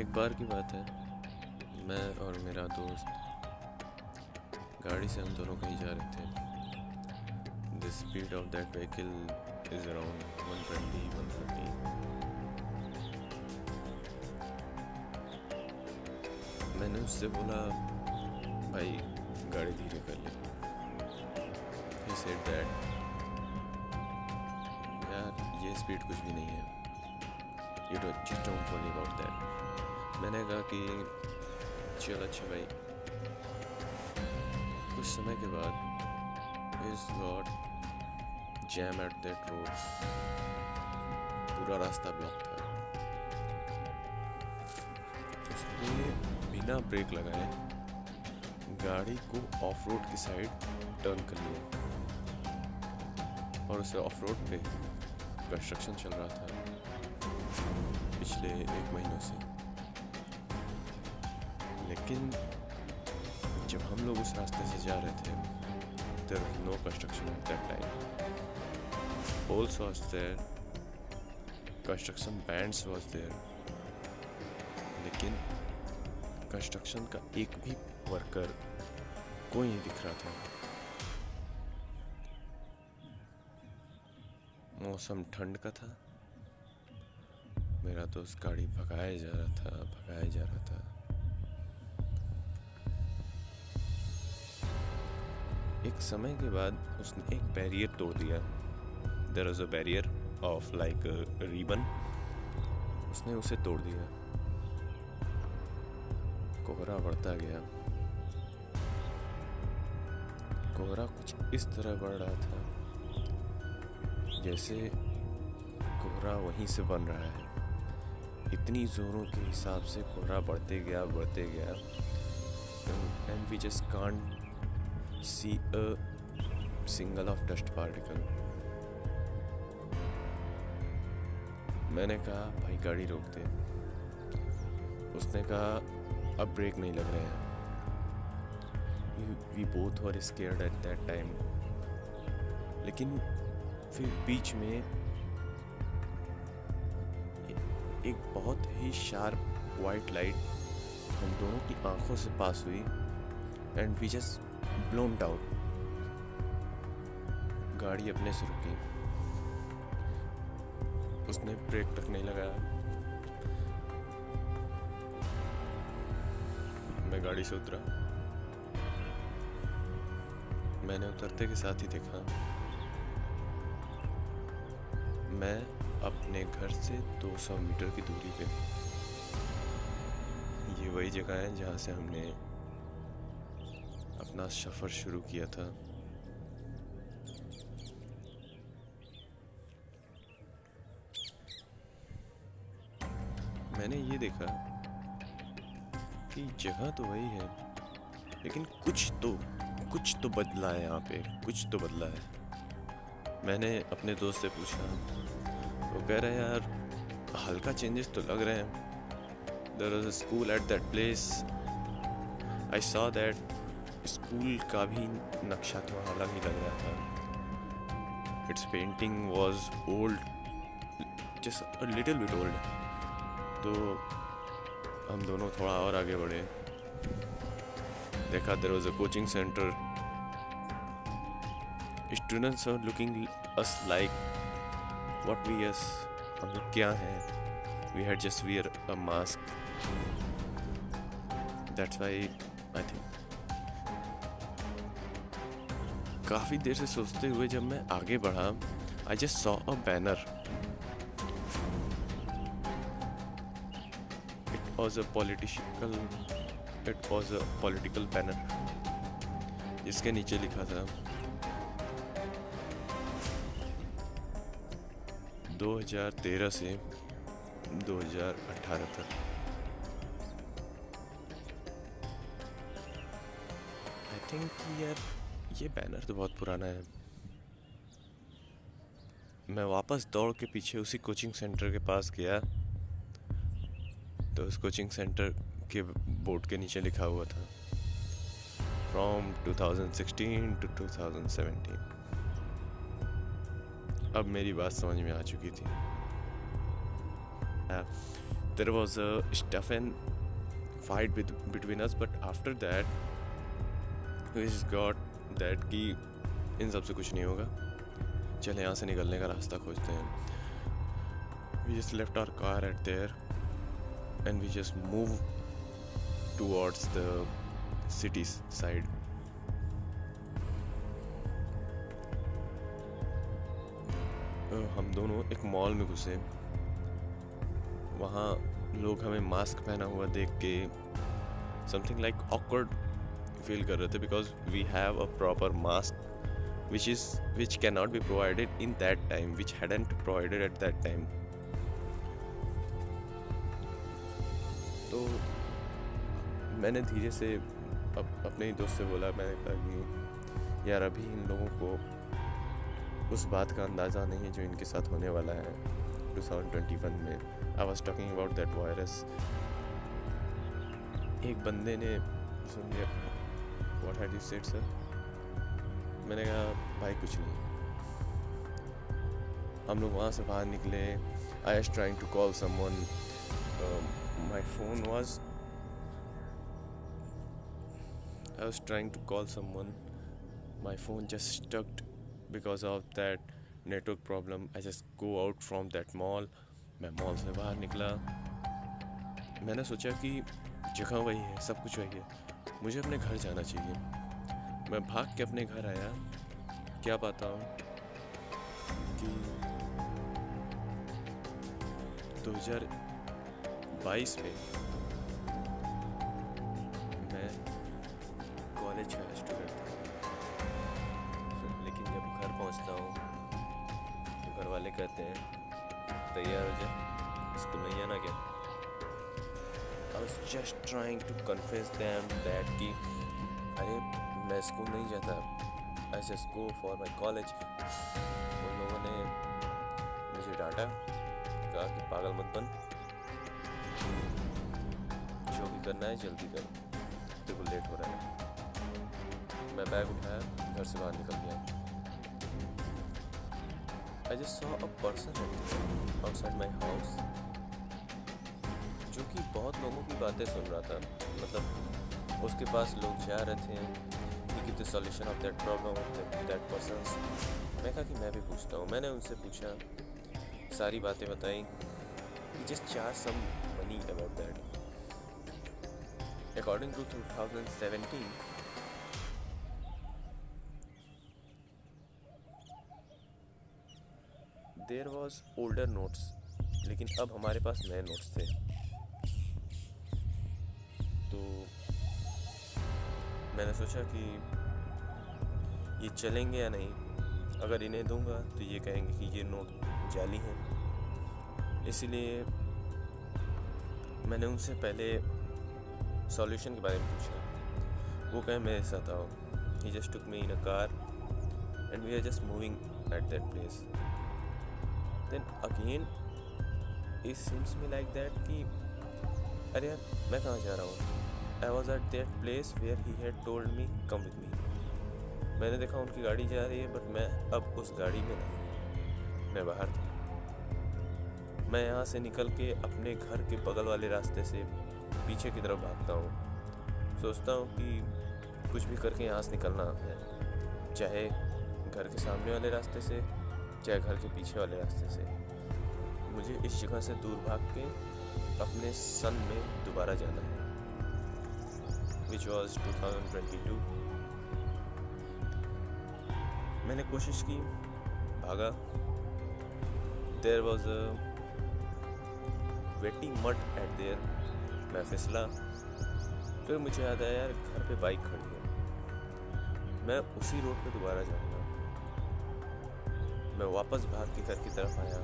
एक बार की बात है। मैं और मेरा दोस्त गाड़ी से हम दोनों कहीं जा रहे थे। The speed of that vehicle is around 120 130 मैंने उससे बोला, भाई, गाड़ी धीरे कर ले। He said that, यार, ये स्पीड कुछ भी नहीं है। You don't just don't worry about that मैंने कहा कि चल अच्छा भाई। कुछ समय के बाद इस got jam at that road पूरा रास्ता ब्लॉक था। उसने बिना ब्रेक लगाए गाड़ी को ऑफ़ रोड की साइड टर्न कर लिया। और उसे ऑफ़ रोड पे कंस्ट्रक्शन चल रहा था पिछले एक महीनों से। लेकिन जब हम लोग उस रास्ते से जा रहे थे there was no construction at that time poles was there construction bands was there लेकिन कंस्ट्रक्शन का एक भी वर्कर कोई नहीं दिख रहा था। मौसम ठंड का था। मेरा दोस्त गाड़ी भगाया जा रहा था, भगाया जा रहा था। एक समय के बाद उसने एक बैरियर तोड़ दिया। There was a barrier of like ribbon उसने उसे तोड़ दिया। कोहरा बढ़ता गया। कोहरा कुछ इस तरह बढ़ रहा था, जैसे कोहरा वहीं से बन रहा है। इतनी जोरों के हिसाब से कोहरा बढ़ते गया बढ़ते गया। And we just can't see a single of dust particle मैंने कहा, भाई, गाड़ी रोक दे। उसने कहा, अब ब्रेक नहीं लग रहे हैं। We both were scared at that time लेकिन फिर बीच में एक बहुत ही शार्प वाइट लाइट हम दोनों की आँखों से पास हुई। And we just blown out गाड़ी अपने से रुकी। उसने ब्रेक तक नहीं लगाया। मैं गाड़ी से उतरा। मैंने उतरते के साथ ही देखा। मैं अपने घर से 200 मीटर की दूरी पे। ये वही जगह है जहाँ से हमने अपना सफ़र शुरू किया था। मैंने ये देखा कि जगह तो वही है, लेकिन कुछ तो कुछ तो बदला है यहाँ पे, कुछ तो बदला है। मैंने अपने दोस्त से पूछा, वो कह रहे हैं, यार, हल्का चेंजेस तो लग रहे हैं। There was a school at that place I saw that school का भी नक्शा थोड़ा अलग ही लग रहा था। Its painting was old just little bit old तो हम दोनों थोड़ा और आगे बढ़े। देखा there was a coaching centre students are looking us like what we yes हम लोग क्या हैं? We had just wear a mask that's why I think काफ़ी देर से सोचते हुए जब मैं आगे बढ़ा I just saw a banner it was a political it was a political banner जिसके नीचे लिखा था 2013 से 2018 तक. आई थिंक यार ये बैनर तो बहुत पुराना है। मैं वापस दौड़ के पीछे उसी कोचिंग सेंटर के पास गया तो उस कोचिंग सेंटर के बोर्ड के नीचे लिखा हुआ था फ्रॉम 2016 टू 2017 अब मेरी बात समझ में आ चुकी थी। देर stuff and fight with, between us but after that we that कि इन सबसे कुछ नहीं होगा। चले यहाँ से निकलने का रास्ता खोजते हैं। We just left our car at there and we just moved towards the city's side. हम दोनों एक मॉल में घुसे। वहाँ लोग हमें मास्क पहना हुआ देख के समथिंग लाइक ऑकवर्ड फील कर रहे थे because we have a proper mask which is which can not be provided in that time which hadn't provided at that time तो मैंने धीरे से अप, अपने ही दोस्त से बोला मैंने कहा कि यार अभी इन लोगों को उस बात का अंदाज़ा नहीं है जो इनके साथ होने वाला है 2021 में। I was talking about that virus एक बंदे ने सुन लिया। What had you said sir मैंने कहा भाई कुछ नहीं हम लोग वहाँ से बाहर निकले I is trying to call someone my phone was I was trying to call someone. My phone just stuck because of that network problem I just go out from that mall मैं mall से बाहर निकला मैंने सोचा कि जगह वही है सब कुछ वही है मुझे अपने घर जाना चाहिए। मैं भाग के अपने घर आया। क्या पाता हूँ? कि 2022 में मैं कॉलेज का स्टूडेंट था। पहुँचता हूँ तो घर वाले कहते हैं, तैयार हो जाए स्कूल नहीं आना क्या I was just trying to conference them that कि, अरे, मैं स्कूल नहीं जाता। ऐसे स्कूल फॉर माई कॉलेज उन लोगों ने मुझे डांटा। कहा कि, पागल मत बन। जो भी करना है, जल्दी करो। देखो लेट हो रहा है। मैं बैग उठाया, घर से बाहर निकल गया। I just saw a person outside my house जो कि बहुत लोगों की बातें सुन रहा था। मतलब उसके पास लोग जा रहे थे, कि the solution of that problem of that person मैं कहा कि मैं भी पूछता हूँ। मैंने उनसे पूछा, सारी बातें बताई just charge some money about that according to 2017 there was older notes लेकिन अब हमारे पास नए नोट्स थे। मैंने सोचा कि ये चलेंगे या नहीं? अगर इन्हें दूँगा तो ये कहेंगे कि ये नोट जाली हैं। इसलिए मैंने उनसे पहले सॉल्यूशन के बारे में पूछा। वो कहें, मेरे साथ आओ। He just took me in a car and we are just moving at that place then again it seems me like that कि, अरे यार, मैं कहाँ जा रहा हूँ? I was at that place where he had told me come with me मैंने देखा उनकी गाड़ी जा रही है बट मैं अब उस गाड़ी में नहीं मैं बाहर था। मैं यहाँ से निकल के अपने घर के बगल वाले रास्ते से पीछे की तरफ़ भागता हूँ। सोचता हूँ कि कुछ भी करके यहाँ से निकलना है। चाहे घर के सामने वाले रास्ते से, चाहे घर के पीछे वाले रास्ते से। मुझे इस जगह से दूर भाग के अपने सन में दोबारा जाना है। टू थाउज़ेंड ट्वेंटी मैंने कोशिश की, भागा। There was a waiting mat at there मैं फिसला। फिर मुझे याद आया, यार, घर पे बाइक खड़ी है। मैं उसी रोड पे दोबारा जाऊँगा। मैं वापस भाग के घर की तरफ़ आया।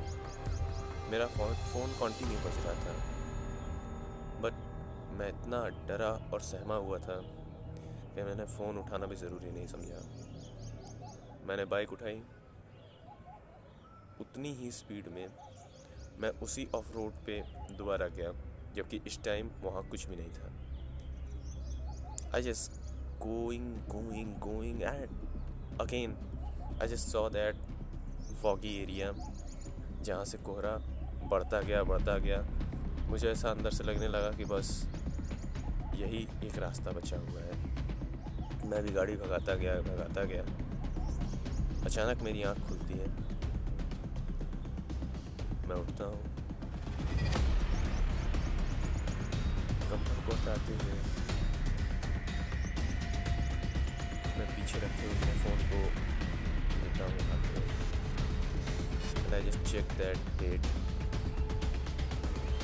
मेरा फ़ोन फ़ोन कॉन्टिन्यू बज रहा था। मैं इतना डरा और सहमा हुआ था कि मैंने फ़ोन उठाना भी ज़रूरी नहीं समझा। मैंने बाइक उठाई। उतनी ही स्पीड में मैं उसी ऑफ़ रोड पे दोबारा गया, जबकि इस टाइम वहाँ कुछ भी नहीं था। I just going going going and again I just saw that foggy area जहाँ से कोहरा बढ़ता गया बढ़ता गया। मुझे ऐसा अंदर से लगने लगा कि बस यही एक रास्ता बचा हुआ है। मैं भी गाड़ी भगाता गया भगाता गया। अचानक मेरी आँख खुलती है। मैं उठता हूँ। कंपन को हटाते हुए मैं पीछे रखे हुए फ़ोन को लेता हूँ हाथ में and I just check that date.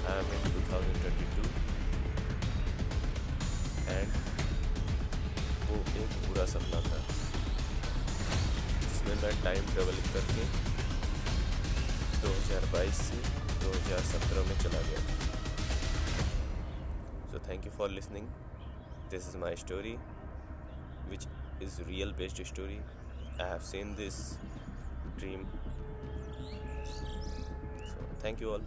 I am in 2022 and वो एक बुरा सपना था जिसमें मैं टाइम ट्रेवल करके 2022 से 2017 में चला गया। So thank you for listening this is my story which is real based story I have seen this dream thank you all